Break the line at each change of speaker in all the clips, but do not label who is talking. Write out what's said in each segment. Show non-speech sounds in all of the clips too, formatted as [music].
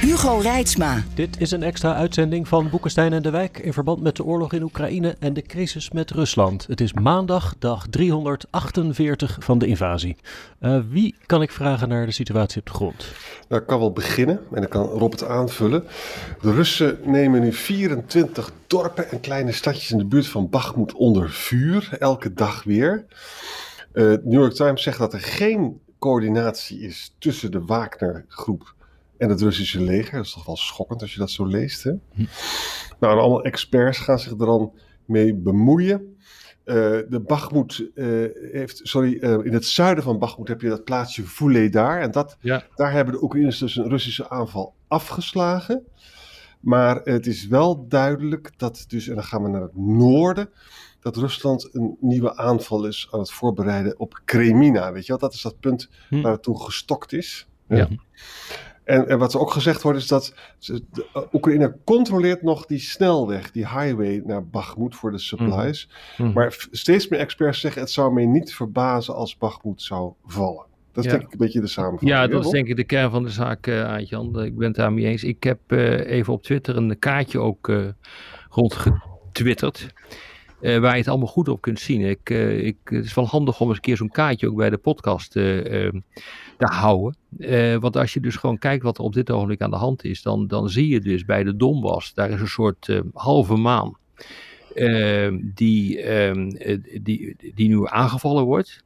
Hugo Reitsma.
Dit is een extra uitzending van Boekenstein en de Wijk in verband met de oorlog in Oekraïne en de crisis met Rusland. Het is maandag, dag 348 van de invasie. Uh, wie kan ik vragen naar de situatie op de grond?
Nou, ik kan wel beginnen en dan kan Rob het aanvullen. De Russen nemen nu 24 dorpen en kleine stadjes in de buurt van Bakhmut onder vuur, elke dag weer. Uh, New York Times zegt dat er geen coördinatie is tussen de Wagner-groep en het Russische leger. Dat is toch wel schokkend als je dat zo leest. Hè? Hm. Nou, en allemaal experts gaan zich er dan mee bemoeien. Uh, de Bakhmut uh, heeft, sorry, uh, in het zuiden van Bakhmut heb je dat plaatsje Vuledar. En dat, ja. daar hebben de Oekraïners dus een Russische aanval afgeslagen. Maar het is wel duidelijk dat dus, en dan gaan we naar het noorden, dat Rusland een nieuwe aanval is aan het voorbereiden op Kremina. Weet je wel, dat is dat punt hm. waar het toen gestokt is. Ja. ja. En, en, wat er ook gezegd wordt is dat de, uh, Oekraïne controleert nog die snelweg, die highway naar Bakhmut voor de supplies. Mm -hmm. Maar steeds meer experts zeggen het zou mij niet verbazen als Bakhmut zou vallen. Dat is ja. denk ik een beetje de samenvatting.
Ja, dat is denk ik de kern van de zaak, uh, Aantjan. Ik ben het daarmee eens. Ik heb uh, even op Twitter een kaartje ook rondgetwitterd. Uh, waar je het allemaal goed op kunt zien. Ik, uh, ik, het is wel handig om eens een keer zo'n kaartje ook bij de podcast uh, te houden. want als je dus gewoon kijkt wat er op dit ogenblik aan de hand is, dan, dan zie je dus bij de Donbass, daar is een soort halve maan die, ehm, die, die nu aangevallen wordt.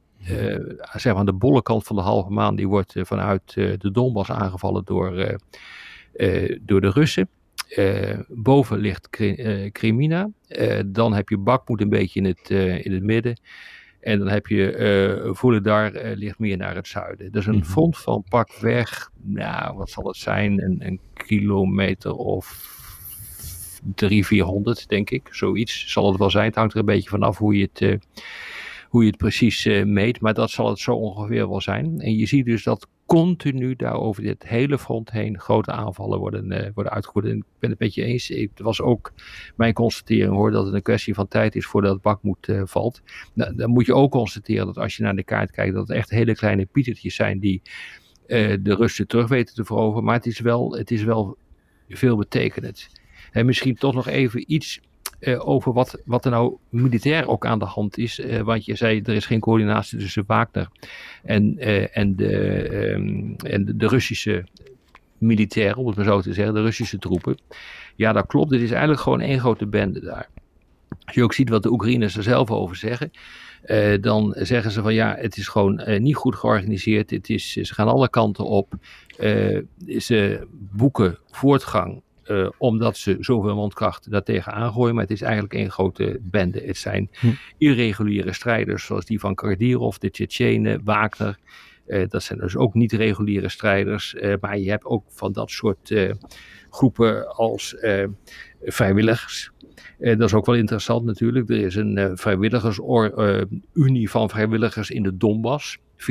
zeg maar aan de bolle kant van de halve maan, die wordt vanuit de Donbass aangevallen door, door de Russen. Uh, boven ligt Crimina. Uh, dan heb je Bakmoed een beetje in het, in het midden. En dan heb je uh, ligt meer naar het zuiden. Is een front van pakweg, nou wat zal het zijn, een, een kilometer of 300, 400 denk ik. Zoiets zal het wel zijn. Het hangt er een beetje vanaf hoe je het hoe je het precies uh, meet, maar dat zal het zo ongeveer wel zijn. En je ziet dus dat continu daar over dit hele front heen grote aanvallen worden, uh, worden uitgevoerd. En ik ben het met je eens, het was ook mijn constatering hoor, dat het een kwestie van tijd is voordat het bakmoed uh, valt. Nou, dan moet je ook constateren dat als je naar de kaart kijkt, dat het echt hele kleine pietertjes zijn die de Russen terug weten te veroveren. Maar het is wel, het is wel veel betekenend. En misschien toch nog even iets uh, over wat, wat er nou militair ook aan de hand is. Uh, want je zei, er is geen coördinatie tussen Wagner en, uh, en, de, um, en de, Russische militairen, om het maar zo te zeggen, de Russische troepen. Ja, dat klopt. Het is eigenlijk gewoon één grote bende daar. Als je ook ziet wat de Oekraïners er zelf over zeggen. Dan zeggen ze van ja, het is gewoon niet goed georganiseerd. Het is, ze gaan alle kanten op. Uh, ze boeken voortgang uh, omdat ze zoveel mondkracht daartegen aangooien. Maar het is eigenlijk één grote bende. Het zijn hm. irreguliere strijders zoals die van Kardirov, de Tsjetsjenen, Wagner. Uh, dat zijn dus ook niet reguliere strijders. Uh, maar je hebt ook van dat soort groepen als vrijwilligers. dat is ook wel interessant natuurlijk. Er is een vrijwilligersunie van vrijwilligers in de Donbass. 14.000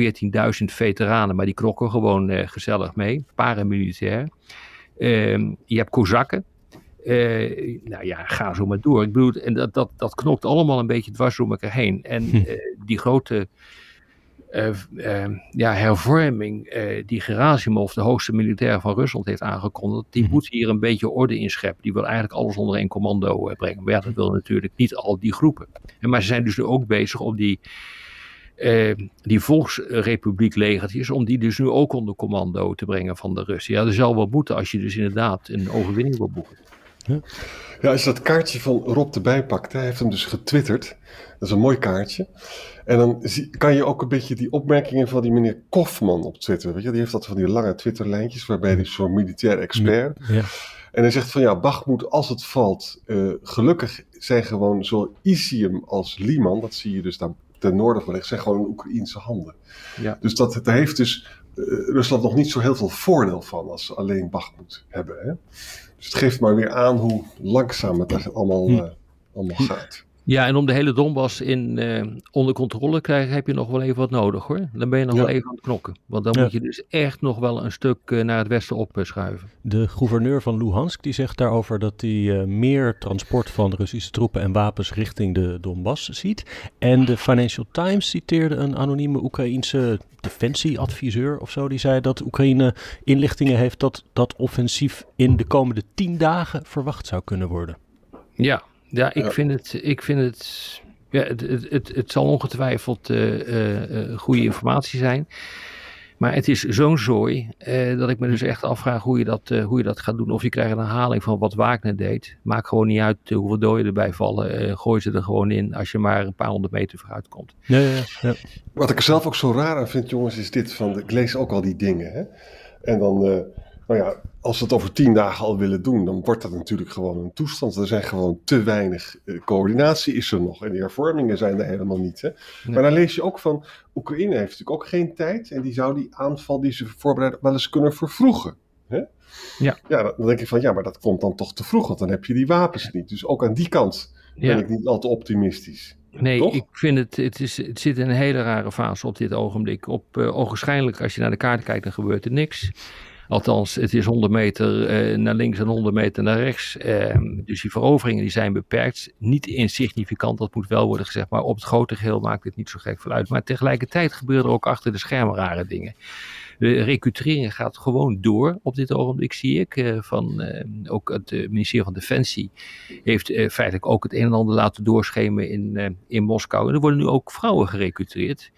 veteranen, maar die knokken gewoon gezellig mee. Paramilitair. Ehm, je hebt Kozakken. Uh, nou ja, ga zo maar door. Ik bedoel, en dat, dat, dat knokt allemaal een beetje dwars door elkaar heen. En uh, die grote uh, ja, hervorming die Gerasimov, de hoogste militair van Rusland, heeft aangekondigd, die moet hier een beetje orde in scheppen. Die wil eigenlijk alles onder één commando brengen. Maar ja, dat wil natuurlijk niet al die groepen. En, maar ze zijn dus ook bezig om die uh, die volksrepubliek legertjes, om die dus nu ook onder commando te brengen van de Russen. Ja, er zal wel moeten als je dus inderdaad een overwinning wil boeken.
Ja. ja, als je dat kaartje van Rob erbij pakt, hij heeft hem dus getwitterd. Dat is een mooi kaartje. En dan zie, kan je ook een beetje die opmerkingen van die meneer Kofman op Twitter, weet je, die heeft dat van die lange Twitterlijntjes, waarbij hij zo'n militair expert. Ja. En hij zegt van ja, Bachmoed, als het valt, uh, gelukkig zijn gewoon zo Isium als Liman, dat zie je dus daar ten noorden van ligt, zijn gewoon in Oekraïnse handen. Ja. Dus dat, dat heeft dus Rusland nog niet zo heel veel voordeel van als ze alleen Bakhmut hebben. Hè? Dus het geeft maar weer aan hoe langzaam het allemaal, uh, allemaal gaat.
Ja, en om de hele Donbass in, uh, onder controle te krijgen heb je nog wel even wat nodig hoor. Dan ben je nog
Ja.
wel even aan het knokken. Want dan
Ja.
moet je dus echt nog wel een stuk uh, naar het westen opschuiven.
De gouverneur van Luhansk die zegt daarover dat hij uh, meer transport van Russische troepen en wapens richting de Donbass ziet. En de Financial Times citeerde een anonieme Oekraïense defensieadviseur of zo. Die zei dat Oekraïne inlichtingen heeft dat dat offensief in de komende tien dagen verwacht zou kunnen worden.
Ja, ja, ik
Ja.
vind het. Ik vind het ja, het, het, het, het zal ongetwijfeld uh, uh, goede informatie zijn. Maar het is zo'n zooi uh, dat ik me dus echt afvraag hoe je, dat, uh, hoe je dat gaat doen. Of je krijgt een herhaling van wat Wagner deed. Maakt gewoon niet uit uh, hoeveel doden erbij vallen. gooi ze er gewoon in als je maar een paar honderd meter vooruit komt.
Ja, ja, ja.
Wat ik zelf ook zo raar aan vind, jongens, is dit van, ik lees ook al die dingen. Hè? En dan, uh, nou ja, als we het over tien dagen al willen doen, dan wordt dat natuurlijk gewoon een toestand. Er zijn gewoon te weinig uh, coördinatie is er nog. En die hervormingen zijn er helemaal niet. Hè? Nee. Maar dan lees je ook van, Oekraïne heeft natuurlijk ook geen tijd. En die zou die aanval die ze voorbereiden wel eens kunnen vervroegen. Hè?
Ja.
ja, dan denk ik van, ja, maar dat komt dan toch te vroeg, want dan heb je die wapens niet. Dus ook aan die kant ben
Ja.
ik niet al te optimistisch.
Nee,
Toch?
ik vind het, het, is, het zit in een hele rare fase op dit ogenblik. Op, uh, ogenschijnlijk, als je naar de kaart kijkt, dan gebeurt er niks. Althans, het is 100 meter uh, naar links en 100 meter naar rechts. Uh, dus die veroveringen die zijn beperkt. Niet insignificant, dat moet wel worden gezegd. Maar op het grote geheel maakt het niet zo gek veel uit. Maar tegelijkertijd gebeuren er ook achter de schermen rare dingen. De recrutering gaat gewoon door op dit ogenblik, zie ik. Uh, van, uh, ook het ministerie van Defensie heeft feitelijk ook het een en ander laten doorschemen in, in Moskou. En er worden nu ook vrouwen gerecruiteerd.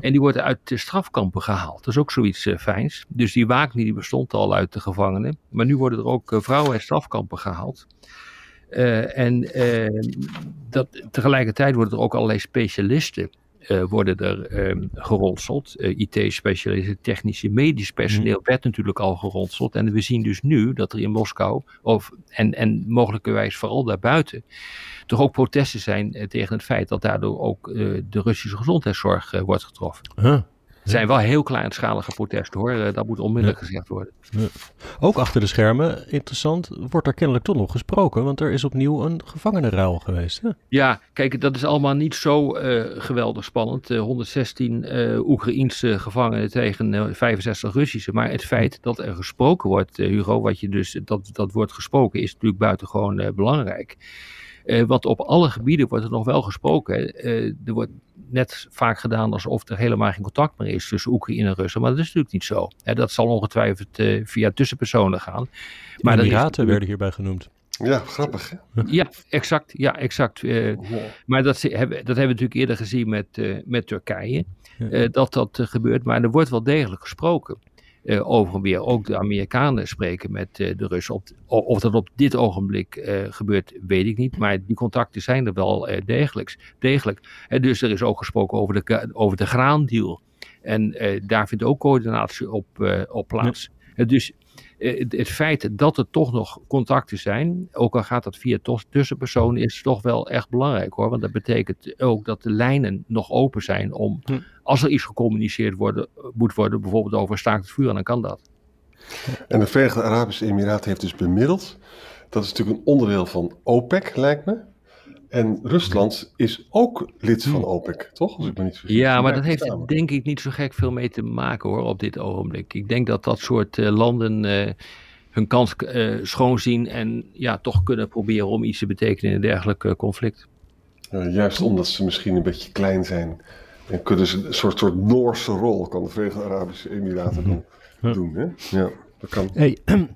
En die worden uit de strafkampen gehaald. Dat is ook zoiets uh, fijns. Dus die Wagner die bestond al uit de gevangenen. Maar nu worden er ook uh, vrouwen uit strafkampen gehaald. Uh, en dat, tegelijkertijd worden er ook allerlei specialisten worden er um, geronseld. IT-specialisten, technische, medisch personeel werd natuurlijk al geronseld. En we zien dus nu dat er in Moskou, of, en, en mogelijkerwijs vooral daarbuiten, toch ook protesten zijn uh, tegen het feit dat daardoor ook uh, de Russische gezondheidszorg wordt getroffen.
Huh.
Het zijn wel heel kleinschalige protesten hoor, dat moet onmiddellijk ja. gezegd worden.
Ja. Ook achter de schermen, interessant, wordt er kennelijk toch nog gesproken, want er is opnieuw een gevangenenruil geweest. Hè?
Ja, kijk, dat is allemaal niet zo uh, geweldig spannend. Uh, 116 uh, Oekraïense gevangenen tegen 65 Russische. Maar het feit dat er gesproken wordt, Hugo, wat je dus, dat, dat wordt gesproken, is natuurlijk buitengewoon belangrijk. Uh, want op alle gebieden wordt er nog wel gesproken. Uh, er wordt net vaak gedaan alsof er helemaal geen contact meer is tussen Oekraïne en Rusland. Maar dat is natuurlijk niet zo. Hè, dat zal ongetwijfeld uh, via tussenpersonen gaan.
Maar de Emiraten werden hierbij genoemd.
Ja, grappig. Hè?
Ja, exact. Ja, exact. Uh, ja. Maar dat, hebben, dat hebben we natuurlijk eerder gezien met, uh, met Turkije. Ja. Uh, dat dat gebeurt. Maar er wordt wel degelijk gesproken. Uh, over en weer. Ook de Amerikanen spreken met uh, de Russen. Op, of dat op dit ogenblik uh, gebeurt, weet ik niet. Maar die contacten zijn er wel degelijk. degelijk. En dus er is ook gesproken over de, over de graandeal. En daar vindt ook coördinatie op, op plaats. Ja. dus het, het, feit dat er toch nog contacten zijn, ook al gaat dat via tussenpersonen, is toch wel echt belangrijk hoor. Want dat betekent ook dat de lijnen nog open zijn om, hm. als er iets gecommuniceerd worden, moet worden, bijvoorbeeld over staakt het vuur, dan kan dat.
En de Verenigde Arabische Emiraten heeft dus bemiddeld. Dat is natuurlijk een onderdeel van OPEC, lijkt me. En Rusland is ook lid van OPEC, toch? Als ik me niet vergis.
Ja, maar dat heeft samen. denk ik niet zo gek veel mee te maken hoor, op dit ogenblik. Ik denk dat dat soort uh, landen uh, hun kans uh, schoonzien en ja, toch kunnen proberen om iets te betekenen in een dergelijk conflict.
juist omdat ze misschien een beetje klein zijn. En kunnen ze een soort, soort Noorse rol, kan de Verenigde Arabische Emiraten doen. Ja. doen hè? Ja, dat kan.
Hey. [clears throat]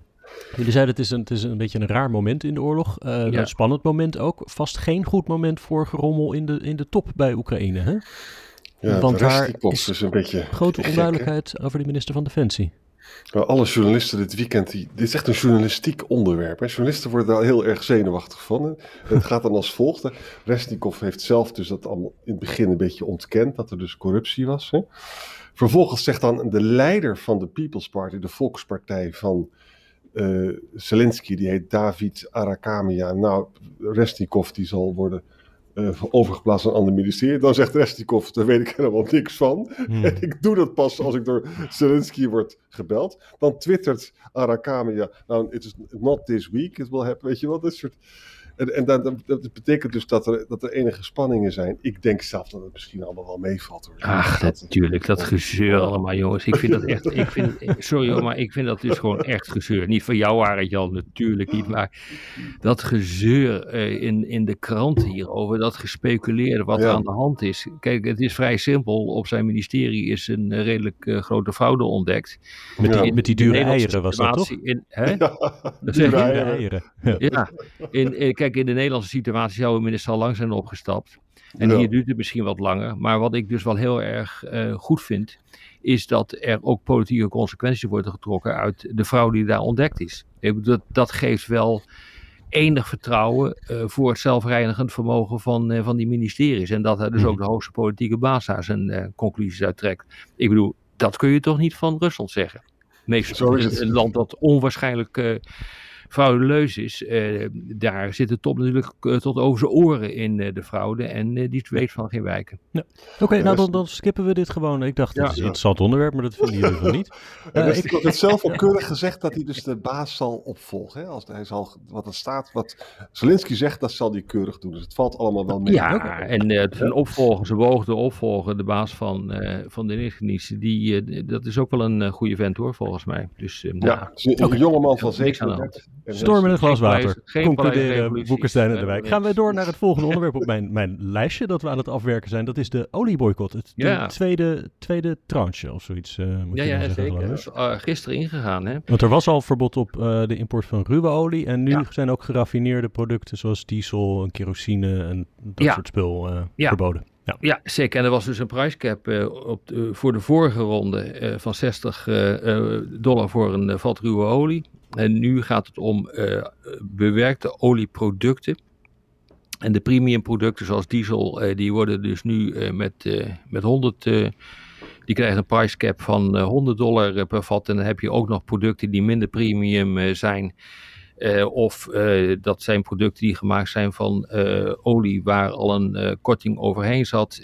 Jullie zeiden het is, een, het is een beetje een raar moment in de oorlog. Uh, ja. Een spannend moment ook. Vast geen goed moment voor gerommel in de, in de top bij Oekraïne. Hè?
Ja, Want daar is dus een beetje
grote onduidelijkheid over de minister van Defensie.
Nou, alle journalisten dit weekend, die, dit is echt een journalistiek onderwerp. Hè. Journalisten worden daar heel erg zenuwachtig van. Hè. Het gaat dan als volgt. Hè. Resnikov heeft zelf dus dat allemaal in het begin een beetje ontkend, dat er dus corruptie was. Hè. Vervolgens zegt dan de leider van de People's Party, de Volkspartij van uh, Zelensky, die heet David Arakamia. Nou, Resnikov die zal worden uh, overgeplaatst naar een ander ministerie. Dan zegt Restikov, daar weet ik helemaal niks van. Hmm. En [laughs] ik doe dat pas als ik door Zelensky word gebeld. Dan twittert Arakami, ja, nou, it is not this week, it will happen, weet je wel, dat soort... En, en dat, dat, betekent dus dat er, dat er enige spanningen zijn. Ik denk zelf dat het misschien allemaal wel meevalt. Hoor.
Ach, natuurlijk. Dat gezeur allemaal, jongens. Ik vind dat echt. Ik vind, sorry maar ik vind dat dus gewoon echt gezeur. Niet van jou, Arend Jan, natuurlijk niet. Maar dat gezeur eh, in, in de kranten hierover, dat gespeculeerde wat er aan de hand is. Kijk, het is vrij simpel. Op zijn ministerie is een eh, redelijk uh, grote fraude ontdekt.
Met die, met die dure eieren was dat toch?
In, hè?
Ja, dure eieren.
Ja, in, in, kijk in de Nederlandse situatie zou een minister al lang zijn opgestapt. En hier duurt het misschien wat langer. Maar wat ik dus wel heel erg uh, goed vind, is dat er ook politieke consequenties worden getrokken uit de vrouw die daar ontdekt is. Dat, dat geeft wel enig vertrouwen uh, voor het zelfreinigend vermogen van, uh, van die ministeries. En dat hij dus ook de hoogste politieke baas daar zijn conclusies uittrekt. Ik bedoel, dat kun je toch niet van Rusland zeggen? Meestal een land dat onwaarschijnlijk frauduleus is, uh, daar zit de top natuurlijk uh, tot over zijn oren in uh, de fraude en die weet van geen wijken.
Ja. Oké, okay, nou dan, dan, skippen we dit gewoon. Ik dacht, ja, dat is een interessant onderwerp, maar dat vinden jullie van niet. [laughs]
ik heb het zelf al keurig gezegd dat hij dus de baas zal opvolgen. Hè? Als hij zal, wat er staat, wat Zelensky zegt, dat zal hij keurig doen. Dus het valt allemaal wel mee.
Ja, en uh, zijn opvolger, zijn beoogde opvolger, de baas van, van de Ingenieus, die, dat is ook wel een goede vent hoor, volgens mij. Dus,
ja, nou, een okay. jongeman van 37.
Storm in een glas water. Concluderen Boekenstein en de Wijk. Gaan we door naar het volgende [laughs] onderwerp op mijn, mijn lijstje dat we aan het afwerken zijn. Dat is de olieboycott. Het de tweede, tweede tranche of zoiets. Uh, moet
ja, ja
zeggen,
zeker. Dat is uh, gisteren ingegaan. Hè?
Want er was al verbod op uh, de import van ruwe olie. En nu ja. zijn ook geraffineerde producten zoals diesel en kerosine en dat soort spul verboden.
Ja. ja, zeker. En er was dus een prijscap uh, op voor de vorige ronde uh, van 60 uh, dollar voor een vat ruwe olie. En nu gaat het om uh, bewerkte olieproducten. En de premium producten zoals diesel, uh, die worden dus nu uh, met, met 100, die krijgen een price cap van 100 dollar per vat. En dan heb je ook nog producten die minder premium zijn. Of dat zijn producten die gemaakt zijn van olie waar al een korting overheen zat.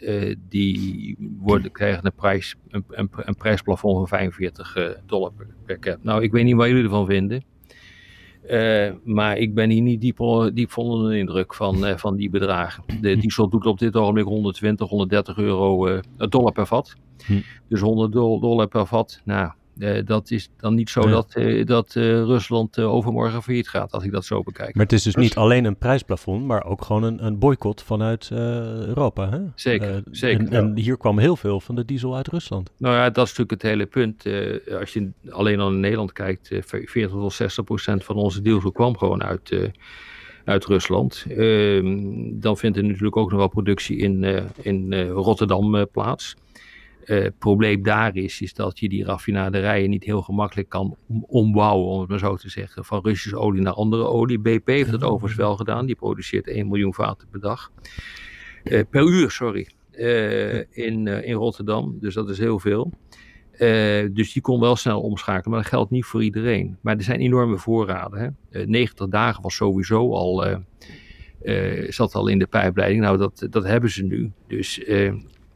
die worden, krijgen een, prijs, een, een, een prijsplafond van 45 dollar per, per cap. Nou, ik weet niet wat jullie ervan vinden. Maar ik ben hier niet diep, diep onder de indruk van, van die bedragen. De hm. diesel doet op dit ogenblik 120, 130 euro dollar per vat. Hm. Dus 100 dollar per vat. Nou, uh, dat is dan niet zo ja. dat, uh, dat uh, Rusland overmorgen failliet gaat, als ik dat zo bekijk.
Maar het is dus niet alleen een prijsplafond, maar ook gewoon een, een boycott vanuit Europa. Hè?
Zeker, zeker.
En, en, hier kwam heel veel van de diesel uit Rusland.
Nou ja, dat is natuurlijk het hele punt. als je alleen al in Nederland kijkt, 40 tot 60 procent van onze diesel kwam gewoon uit uit Rusland. Uh, dan vindt er natuurlijk ook nog wel productie in, uh, in uh, Rotterdam uh, plaats. Het uh, probleem daar is, is dat je die raffinaderijen niet heel gemakkelijk kan ombouwen, om het maar zo te zeggen, van Russische olie naar andere olie. BP heeft dat overigens wel gedaan, die produceert 1 miljoen vaten per dag. Uh, per uur, sorry, uh, in, in Rotterdam, dus dat is heel veel. dus die kon wel snel omschakelen, maar dat geldt niet voor iedereen. Maar er zijn enorme voorraden. Hè? 90 dagen was sowieso al, zat al in de pijpleiding. Nou, dat, dat hebben ze nu. Dus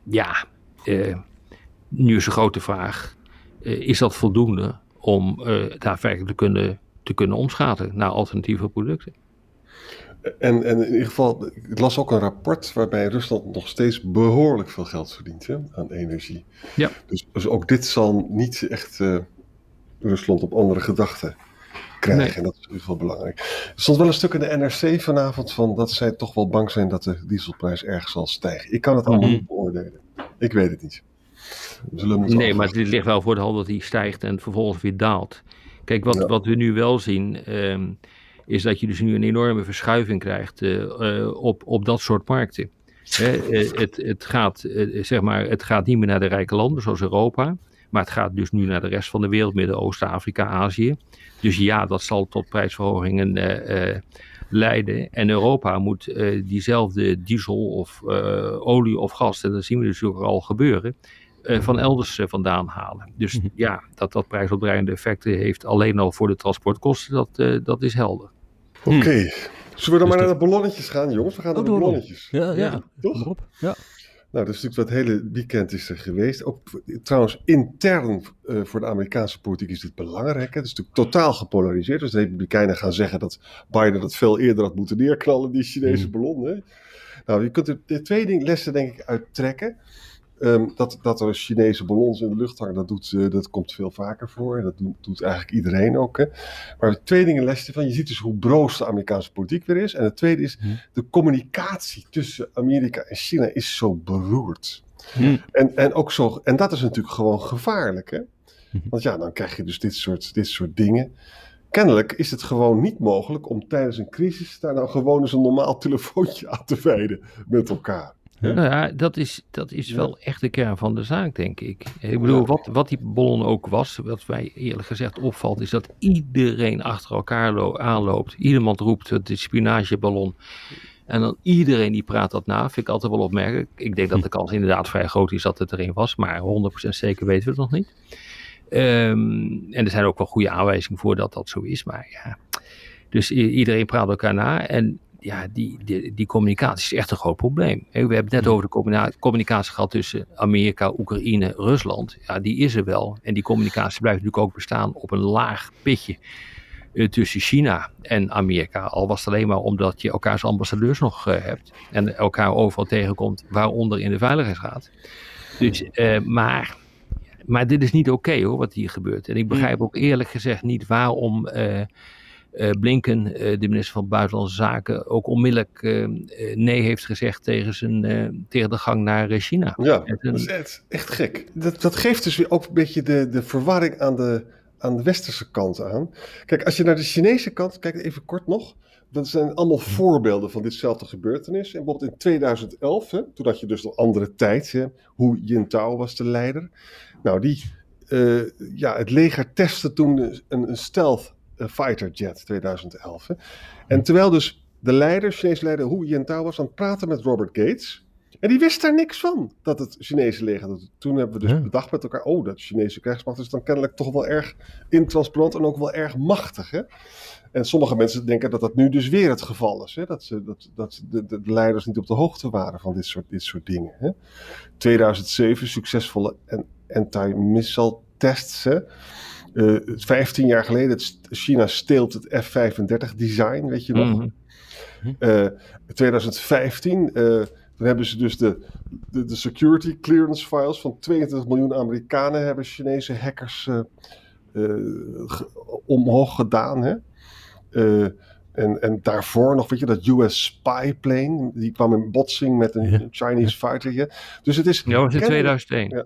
ja, nu is een grote vraag, uh, is dat voldoende om uh, daadwerkelijk te kunnen, te kunnen omschakelen naar alternatieve producten?
En, en in ieder geval, ik las ook een rapport waarbij Rusland nog steeds behoorlijk veel geld verdient hè, aan energie.
Ja.
Dus, dus ook dit zal niet echt uh, Rusland op andere gedachten krijgen. Nee. En dat is in ieder geval belangrijk. Er stond wel een stuk in de NRC vanavond van dat zij toch wel bang zijn dat de dieselprijs erg zal stijgen. Ik kan het allemaal mm -hmm. niet beoordelen. Ik weet het niet.
Nee, maar het ligt wel voor de hand dat hij stijgt en vervolgens weer daalt. Kijk, wat, ja. wat we nu wel zien, um, is dat je dus nu een enorme verschuiving krijgt uh, uh, op, op dat soort markten. Hè, uh, het, het, gaat, zeg maar, het gaat niet meer naar de rijke landen zoals Europa, maar het gaat dus nu naar de rest van de wereld, Midden-Oosten, Afrika, Azië. Dus ja, dat zal tot prijsverhogingen leiden. En Europa moet diezelfde diesel of olie of gas, en dat zien we dus ook al gebeuren, uh, van elders uh, vandaan halen. Dus mm -hmm. ja, dat dat prijsopdrijvende effecten heeft alleen al voor de transportkosten, dat, uh, dat is helder.
Oké, okay. Zullen we dan
Dus
maar
de-
naar de ballonnetjes gaan, jongens? We gaan naar
Oh,
de
door, door.
ballonnetjes.
Ja, ja.
toch?
Ja.
Nou, dat is natuurlijk wat hele weekend is er geweest. Ook trouwens intern eh, voor de Amerikaanse politiek is dit belangrijk. Hè? Het is natuurlijk totaal gepolariseerd. Dus de Republikeinen gaan zeggen dat Biden dat veel eerder had moeten neerknallen, die Chinese
Mm.
ballon. Hè? Nou, je kunt er de twee dingen, lessen denk ik uit trekken. Ehm, dat, dat er Chinese ballons in de lucht hangen, dat, doet, dat komt veel vaker voor. En dat doet, doet eigenlijk iedereen ook. Hè? Maar twee dingen lessen van. Je ziet dus hoe broos de Amerikaanse politiek weer is. En het tweede is,
Hmm.
de communicatie tussen Amerika en China is zo beroerd.
Hmm.
En, en, ook zo, en dat is natuurlijk gewoon gevaarlijk. Hè?
Mhm.
Want ja, dan krijg je dus dit soort, dit soort dingen. Kennelijk is het gewoon niet mogelijk om tijdens een crisis daar nou gewoon eens een normaal telefoontje aan te wijden met elkaar.
Nou ja, dat is, dat is
Ja.
wel echt de kern van de zaak, denk ik. Ik bedoel, wat, wat die ballon ook was, wat mij eerlijk gezegd opvalt, is dat iedereen achter elkaar lo- aanloopt. Iemand roept het is spionageballon. En dan iedereen die praat dat na, vind ik altijd wel opmerkelijk. Ik denk dat de kans inderdaad vrij groot is dat het er een was, maar 100% zeker weten we het nog niet. Ehm, en er zijn ook wel goede aanwijzingen voor dat dat zo is, maar ja. Dus iedereen praat elkaar na en ja, die, die, die communicatie is echt een groot probleem. We hebben het net over de communicatie gehad tussen Amerika, Oekraïne, Rusland. Ja, die is er wel. En die communicatie blijft natuurlijk ook bestaan op een laag pitje eh, tussen China en Amerika. Al was het alleen maar omdat je elkaars ambassadeurs nog eh, hebt. En elkaar overal tegenkomt, waaronder in de Veiligheidsraad. Dus, eh, maar, maar dit is niet oké hoor, wat hier gebeurt. En ik begrijp ook eerlijk gezegd niet waarom... eh, Blinken, eh, de minister van Buitenlandse Zaken, ook onmiddellijk eh, nee heeft gezegd tegen, zijn, tegen de gang naar China.
Ja, dat is echt, echt gek. Dat, dat geeft dus weer ook een beetje de, de verwarring aan de, aan de westerse kant aan. Kijk, als je naar de Chinese kant kijkt, even kort nog. Dat zijn allemaal voorbeelden van ditzelfde gebeurtenis. En bijvoorbeeld in 2011, hè, toen had je dus een andere tijd. Hè, hoe Jintao was de leider. Nou, die, ja, het leger testte toen een, een stealth fighter jet 2011. Hè. En terwijl dus de leider, Chinese leider Hu Jintao was aan het praten met Robert Gates. En die wist daar niks van, dat het Chinese leger dat Toen hebben we dus
Ja.
bedacht met elkaar, oh, dat Chinese krijgsmacht is dan kennelijk toch wel erg intransparant en ook wel erg machtig. Hè? En sommige mensen denken dat dat nu dus weer het geval is. Hè? Dat, ze, dat, dat de, de, de leiders niet op de hoogte waren van dit soort, dit soort dingen. Hè? 2007, succesvolle en- anti-missile tests. Hè? Eh, 15 jaar geleden, het China steelt het F-35 design, weet je nog? Eh, 2015, eh, dan hebben ze dus de, de, de security clearance files van 22 miljoen Amerikanen hebben Chinese hackers eh, eh, omhoog gedaan. Hè? En, en daarvoor nog, weet je, dat US spy plane, die kwam in botsing met een
Ja.
Chinese fighter. Dus het is
Ja, was in
kennelijk-
2001.
ja,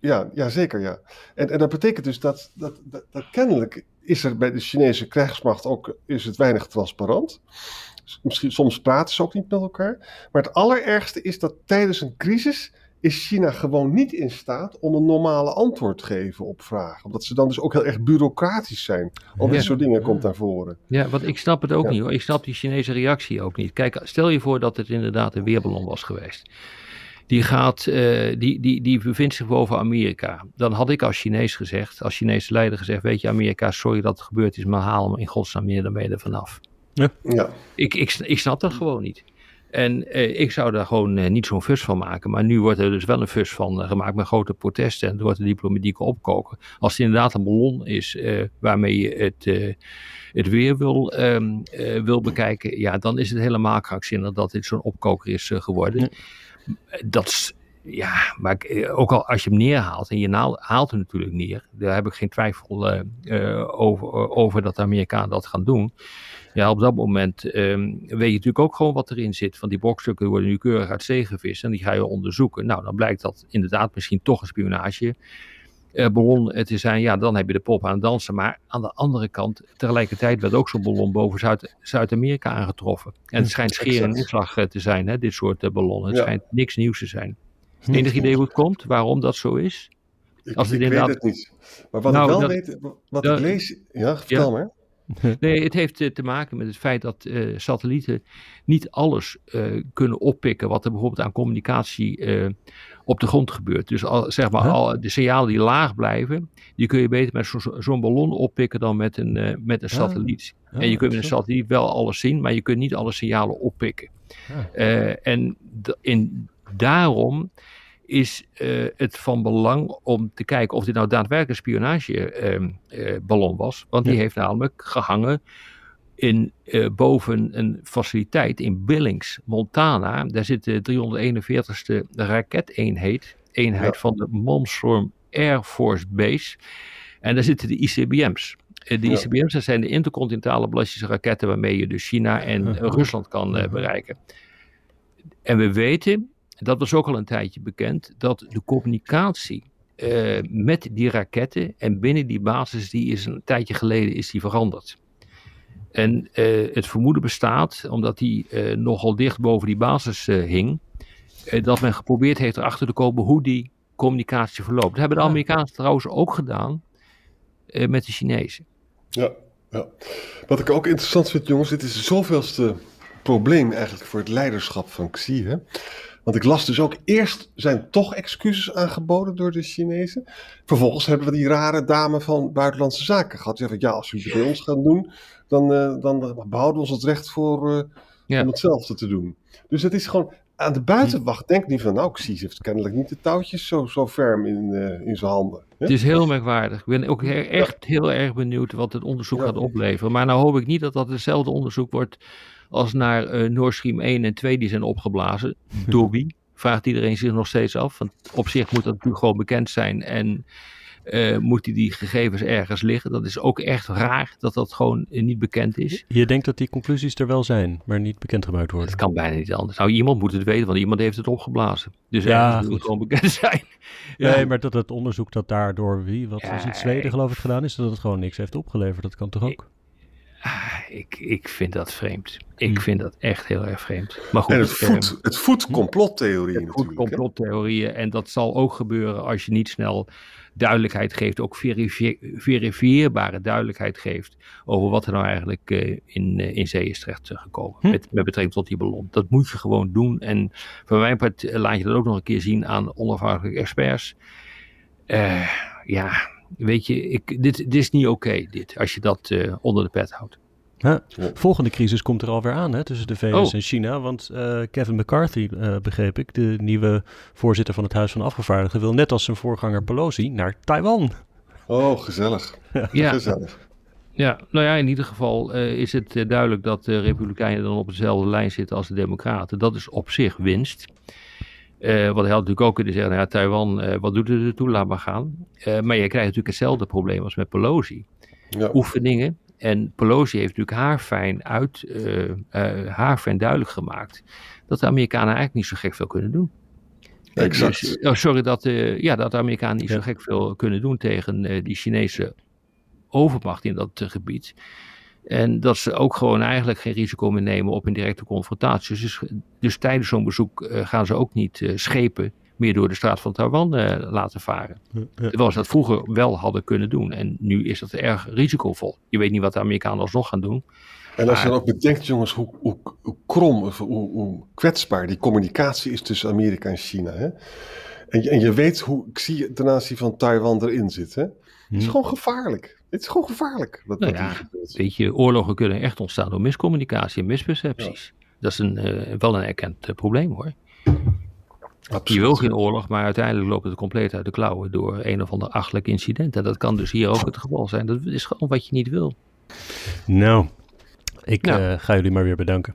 ja, zeker ja. En, en dat betekent dus dat, dat, dat, dat kennelijk is er bij de Chinese krijgsmacht ook is het weinig transparant. Misschien, soms praten ze ook niet met elkaar. Maar het allerergste is dat tijdens een crisis is China gewoon niet in staat om een normale antwoord te geven op vragen. Omdat ze dan dus ook heel erg bureaucratisch zijn. Al dit
Ja.
soort dingen komt naar voren.
Ja, want ik snap het ook
Ja.
niet hoor. Ik snap die Chinese reactie ook niet. Kijk, stel je voor dat het inderdaad een weerballon was geweest. Die, gaat, eh, die, die, die bevindt zich boven Amerika. Dan had ik als Chinees gezegd, als Chinese leider gezegd: Weet je, Amerika, sorry dat het gebeurd is, maar haal hem in godsnaam meer dan er vanaf.
Ja,
Ik, ik, ik snap dat gewoon niet. En eh, ik zou daar gewoon eh, niet zo'n fus van maken. Maar nu wordt er dus wel een fus van gemaakt met grote protesten. En er wordt een diplomatieke opkoken. Als het inderdaad een ballon is eh, waarmee je het, eh, het weer wil, ehm, eh, wil bekijken. Ja, dan is het helemaal krankzinnig dat dit zo'n opkoker is geworden. Dat ja, maar eh, ook al als je hem neerhaalt. En je haalt hem natuurlijk neer. Daar heb ik geen twijfel eh, eh, over, over dat de Amerikanen dat gaan doen. Ja, op dat moment ehm, weet je natuurlijk ook gewoon wat erin zit. Van die brokstukken worden nu keurig uit zee gevist en die ga je onderzoeken. Nou, dan blijkt dat inderdaad misschien toch een spionage ballon eh, te zijn. Ja, dan heb je de pop aan het dansen. Maar aan de andere kant, tegelijkertijd werd ook zo'n ballon boven Zuid- Zuid-Amerika aangetroffen. En het schijnt scheer en inslag eh, te zijn, hè, dit soort eh, ballonnen. Het
Ja.
schijnt niks nieuws te zijn. Enig idee hoe het komt, waarom dat zo is?
ik,
Als het
ik weet
inderdaad-
het niet. Maar wat
Nou,
ik wel
dat-
weet, wat
dat-
ik lees... Ja, vertel
Ja.
maar. [laughs]
Nee, het heeft te maken met het feit dat satellieten niet alles kunnen oppikken wat er bijvoorbeeld aan communicatie op de grond gebeurt. Dus al, zeg maar, al de signalen die laag blijven, die kun je beter met zo'n ballon oppikken dan met een, met een satelliet. en je kunt met een satelliet wel alles zien, maar je kunt niet alle signalen oppikken. en in, daarom is uh, het van belang om te kijken of dit nou daadwerkelijk een spionageballon uh, was. Want die heeft namelijk gehangen in, uh, boven een faciliteit in Billings, Montana. Daar zit de 341ste raketeenheid eenheid ja. van de Malmstrom Air Force Base. En daar zitten de ICBM's. De ja. ICBM's dat zijn de intercontinentale ballistische raketten waarmee je dus China en Rusland kan bereiken. En we weten dat was ook al een tijdje bekend, dat de communicatie uh, met die raketten en binnen die basis, die is een tijdje geleden is die veranderd. En uh, het vermoeden bestaat, omdat die uh, nogal dicht boven die basis hing, dat men geprobeerd heeft erachter te komen hoe die communicatie verloopt. Dat hebben de Amerikanen trouwens ook gedaan met de Chinezen.
Ja, ja, wat ik ook interessant vind, jongens, dit is het zoveelste probleem eigenlijk voor het leiderschap van Xi. Hè? Want ik las dus ook, eerst zijn toch excuses aangeboden door de Chinezen. Vervolgens hebben we die rare dame van Buitenlandse Zaken gehad. Die zei van, ja, als u het bij ons gaat doen, dan, uh, dan behouden we ons het recht voor, uh, ja. om hetzelfde te doen. Dus het is gewoon, aan de buitenwacht denkt niet van, nou, Xi heeft kennelijk niet de touwtjes zo, zo ferm in, uh, in zijn handen.
Hè? Het is heel merkwaardig. Ik ben ook echt ja. heel erg benieuwd wat het onderzoek ja. gaat opleveren. Maar nou hoop ik niet dat dat hetzelfde onderzoek wordt als naar uh, Nord Stream 1 en 2 die zijn opgeblazen. [laughs] Door wie? Vraagt iedereen zich nog steeds af. Want op zich moet dat natuurlijk gewoon bekend zijn en uh, moeten die gegevens ergens liggen. Dat is ook echt raar dat dat gewoon uh, niet bekend is.
Je denkt dat die conclusies er wel zijn, maar niet bekendgemaakt worden.
Het kan bijna niet anders. Nou, iemand moet het weten, want iemand heeft het opgeblazen. Dus ja, het moet gewoon bekend [laughs] zijn.
ja. Nee, maar dat het onderzoek dat daardoor wie, wat ja, was het, Zweden geloof ik gedaan is, dat het gewoon niks heeft opgeleverd. Dat kan toch ook?
Ah, ik, ik vind dat vreemd. Ik hmm. vind dat echt heel erg vreemd. Maar goed,
en het voedt, het voedt complottheorieën
het voedt complottheorieën. En dat zal ook gebeuren als je niet snel duidelijkheid geeft, ook verifië verifieerbare duidelijkheid geeft over wat er nou eigenlijk uh, in, uh, in zee is terecht gekomen. Hm? Met, met betrekking tot die ballon. Dat moet je gewoon doen. En van mijn part laat je dat ook nog een keer zien aan onafhankelijke experts. Uh, ja, weet je, ik, dit, dit is niet oké, okay, dit, als je dat uh, onder de pet houdt.
Ja, volgende crisis komt er alweer aan hè, tussen de VS oh. en China. Want uh, Kevin McCarthy, uh, begreep ik, de nieuwe voorzitter van het Huis van Afgevaardigden, wil net als zijn voorganger Pelosi naar Taiwan.
Oh, gezellig.
Ja, gezellig. Ja, nou ja, in ieder geval uh, is het duidelijk dat de Republikeinen dan op dezelfde lijn zitten als de Democraten. Dat is op zich winst. Uh, wat hij had natuurlijk ook kunnen zeggen, nou ja, Taiwan, uh, wat doet het ertoe, laat maar gaan. Uh, maar je krijgt natuurlijk hetzelfde probleem als met Pelosi. Ja. Oefeningen. En Pelosi heeft natuurlijk haar fijn, uit, haar fijn duidelijk gemaakt dat de Amerikanen eigenlijk niet zo gek veel kunnen doen.
Exact.
Dus, oh, sorry, dat, ja, dat de Amerikanen niet ja. zo gek veel kunnen doen tegen die Chinese overmacht in dat gebied. En dat ze ook gewoon eigenlijk geen risico meer nemen op een directe confrontatie. Dus, dus tijdens zo'n bezoek uh, gaan ze ook niet uh, schepen meer door de straat van Taiwan uh, laten varen. Terwijl ze dat vroeger wel hadden kunnen doen. En nu is dat erg risicovol. Je weet niet wat de Amerikanen alsnog gaan doen.
En als je dan ook bedenkt, jongens, hoe, hoe, hoe krom, of hoe, hoe, kwetsbaar die communicatie is tussen Amerika en China. Hè? En, je, en je weet hoe ik zie ten aanzien van Taiwan erin zit. Hè? Het is gewoon gevaarlijk. Het is gewoon gevaarlijk. Wat,
nou ja, weet je, oorlogen kunnen echt ontstaan door miscommunicatie en mispercepties. Ja. Dat is een, uh, wel een erkend uh, probleem hoor. Absoluut. Je wil geen oorlog, maar uiteindelijk loopt het compleet uit de klauwen door een of ander achtelijk incident. En dat kan dus hier ook het geval zijn. Dat is gewoon wat je niet wil.
Nou, ik nou. Uh, ga jullie maar weer bedanken.